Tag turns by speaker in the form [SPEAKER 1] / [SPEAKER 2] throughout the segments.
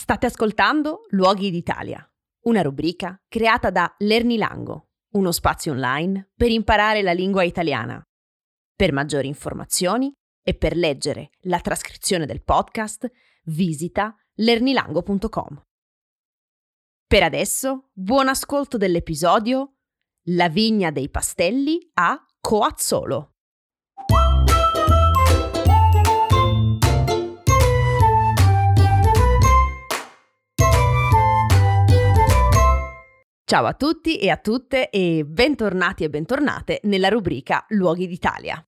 [SPEAKER 1] State ascoltando Luoghi d'Italia, una rubrica creata da Lernilango, uno spazio online per imparare la lingua italiana. Per maggiori informazioni e per leggere la trascrizione del podcast, visita lernilango.com. Per adesso, buon ascolto dell'episodio La vigna dei pastelli a Coazzolo. Ciao a tutti e a tutte e bentornati e bentornate nella rubrica Luoghi d'Italia.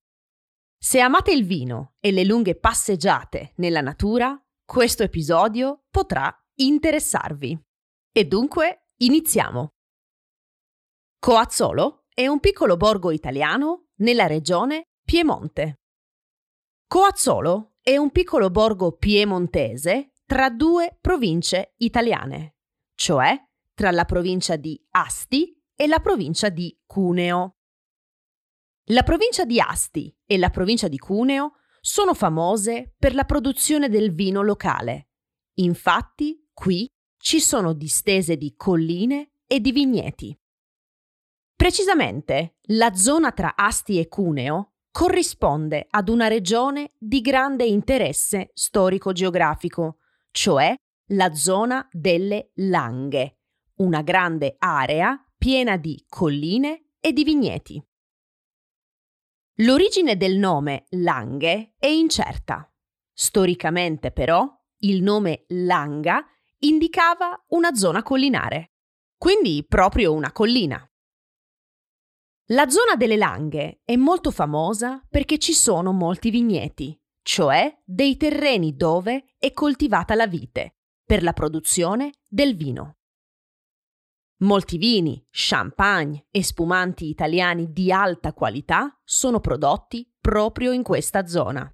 [SPEAKER 1] Se amate il vino e le lunghe passeggiate nella natura, questo episodio potrà interessarvi. E dunque iniziamo. Coazzolo è un piccolo borgo italiano nella regione Piemonte. Coazzolo è un piccolo borgo piemontese tra due province italiane, cioè tra la provincia di Asti e la provincia di Cuneo. La provincia di Asti e la provincia di Cuneo sono famose per la produzione del vino locale. Infatti, qui ci sono distese di colline e di vigneti. Precisamente, la zona tra Asti e Cuneo corrisponde ad una regione di grande interesse storico-geografico, cioè la zona delle Langhe, una grande area piena di colline e di vigneti. L'origine del nome Langhe è incerta. Storicamente però il nome Langa indicava una zona collinare, quindi proprio una collina. La zona delle Langhe è molto famosa perché ci sono molti vigneti, cioè dei terreni dove è coltivata la vite per la produzione del vino. Molti vini, champagne e spumanti italiani di alta qualità sono prodotti proprio in questa zona.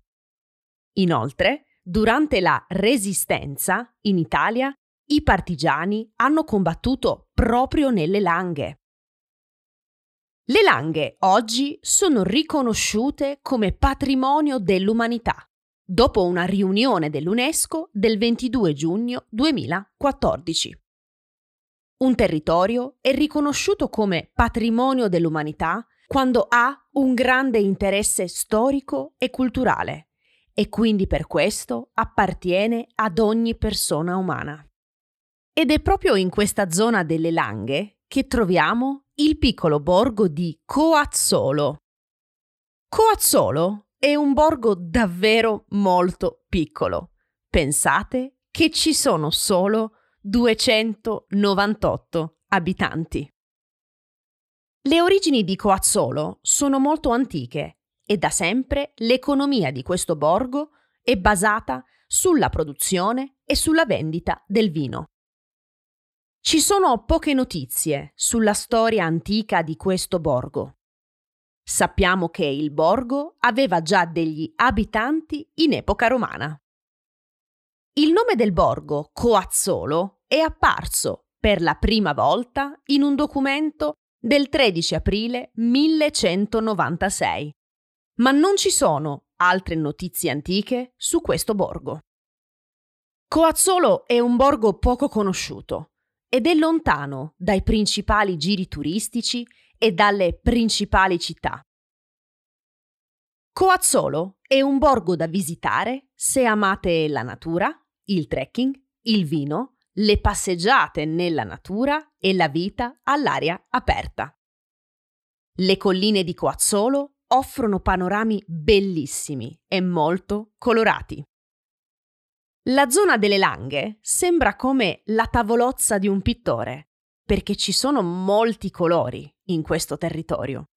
[SPEAKER 1] Inoltre, durante la Resistenza in Italia, i partigiani hanno combattuto proprio nelle Langhe. Le Langhe oggi sono riconosciute come patrimonio dell'umanità dopo una riunione dell'UNESCO del 22 giugno 2014. Un territorio è riconosciuto come patrimonio dell'umanità quando ha un grande interesse storico e culturale e quindi per questo appartiene ad ogni persona umana. Ed è proprio in questa zona delle Langhe che troviamo il piccolo borgo di Coazzolo. Coazzolo è un borgo davvero molto piccolo. Pensate che ci sono solo 298 abitanti. Le origini di Coazzolo sono molto antiche e da sempre l'economia di questo borgo è basata sulla produzione e sulla vendita del vino. Ci sono poche notizie sulla storia antica di questo borgo. Sappiamo che il borgo aveva già degli abitanti in epoca romana. Il nome del borgo, Coazzolo, è apparso per la prima volta in un documento del 13 aprile 1196, ma non ci sono altre notizie antiche su questo borgo. Coazzolo è un borgo poco conosciuto ed è lontano dai principali giri turistici e dalle principali città. Coazzolo è un borgo da visitare se amate la natura, il trekking, il vino, le passeggiate nella natura e la vita all'aria aperta. Le colline di Coazzolo offrono panorami bellissimi e molto colorati. La zona delle Langhe sembra come la tavolozza di un pittore, perché ci sono molti colori in questo territorio.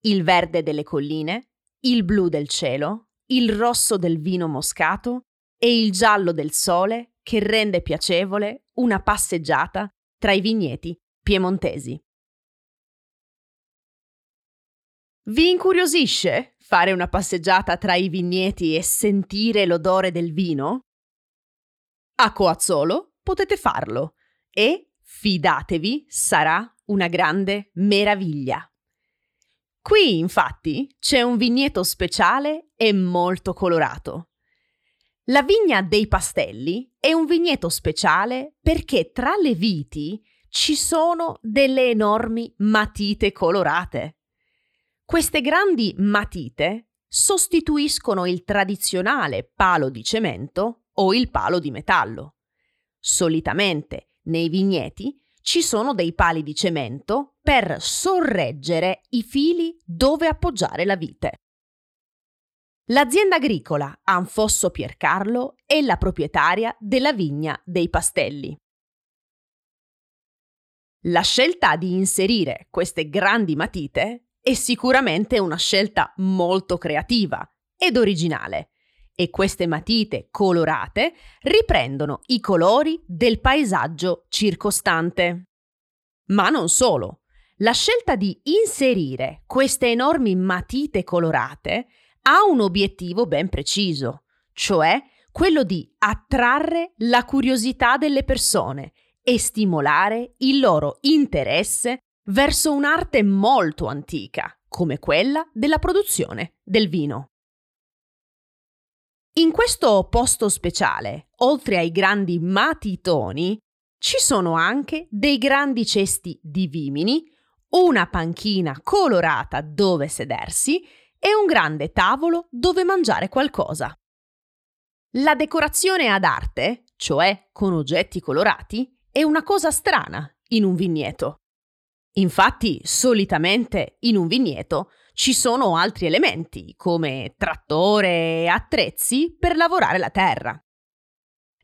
[SPEAKER 1] Il verde delle colline, il blu del cielo, il rosso del vino moscato e il giallo del sole che rende piacevole una passeggiata tra i vigneti piemontesi. Vi incuriosisce fare una passeggiata tra i vigneti e sentire l'odore del vino? A Coazzolo potete farlo e, fidatevi, sarà una grande meraviglia. Qui, infatti, c'è un vigneto speciale e molto colorato La vigna dei pastelli è un vigneto speciale perché tra le viti ci sono delle enormi matite colorate. Queste grandi matite sostituiscono il tradizionale palo di cemento o il palo di metallo. Solitamente nei vigneti ci sono dei pali di cemento per sorreggere i fili dove appoggiare la vite. L'azienda agricola Anfosso Piercarlo è la proprietaria della vigna dei pastelli. La scelta di inserire queste grandi matite è sicuramente una scelta molto creativa ed originale e queste matite colorate riprendono i colori del paesaggio circostante. Ma non solo. La scelta di inserire queste enormi matite colorate ha un obiettivo ben preciso, cioè quello di attrarre la curiosità delle persone e stimolare il loro interesse verso un'arte molto antica, come quella della produzione del vino. In questo posto speciale, oltre ai grandi matitoni, ci sono anche dei grandi cesti di vimini, una panchina colorata dove sedersi e un grande tavolo dove mangiare qualcosa. La decorazione ad arte, cioè con oggetti colorati, è una cosa strana in un vigneto. Infatti, solitamente in un vigneto ci sono altri elementi, come trattore e attrezzi per lavorare la terra.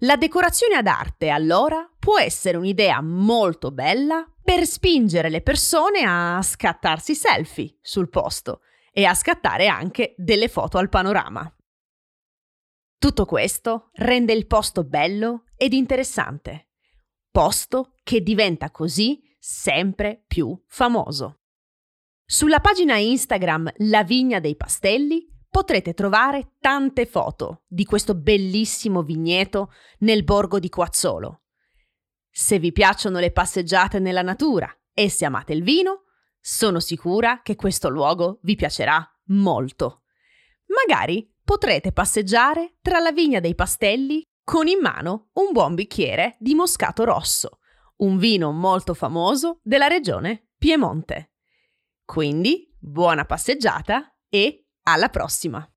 [SPEAKER 1] La decorazione ad arte, allora, può essere un'idea molto bella per spingere le persone a scattarsi selfie sul posto e a scattare anche delle foto al panorama. Tutto questo rende il posto bello ed interessante, posto che diventa così sempre più famoso. Sulla pagina Instagram La Vigna dei Pastelli potrete trovare tante foto di questo bellissimo vigneto nel borgo di Quazzolo. Se vi piacciono le passeggiate nella natura e se amate il vino, sono sicura che questo luogo vi piacerà molto. Magari potrete passeggiare tra la vigna dei pastelli con in mano un buon bicchiere di moscato rosso, un vino molto famoso della regione Piemonte. Quindi, buona passeggiata e alla prossima!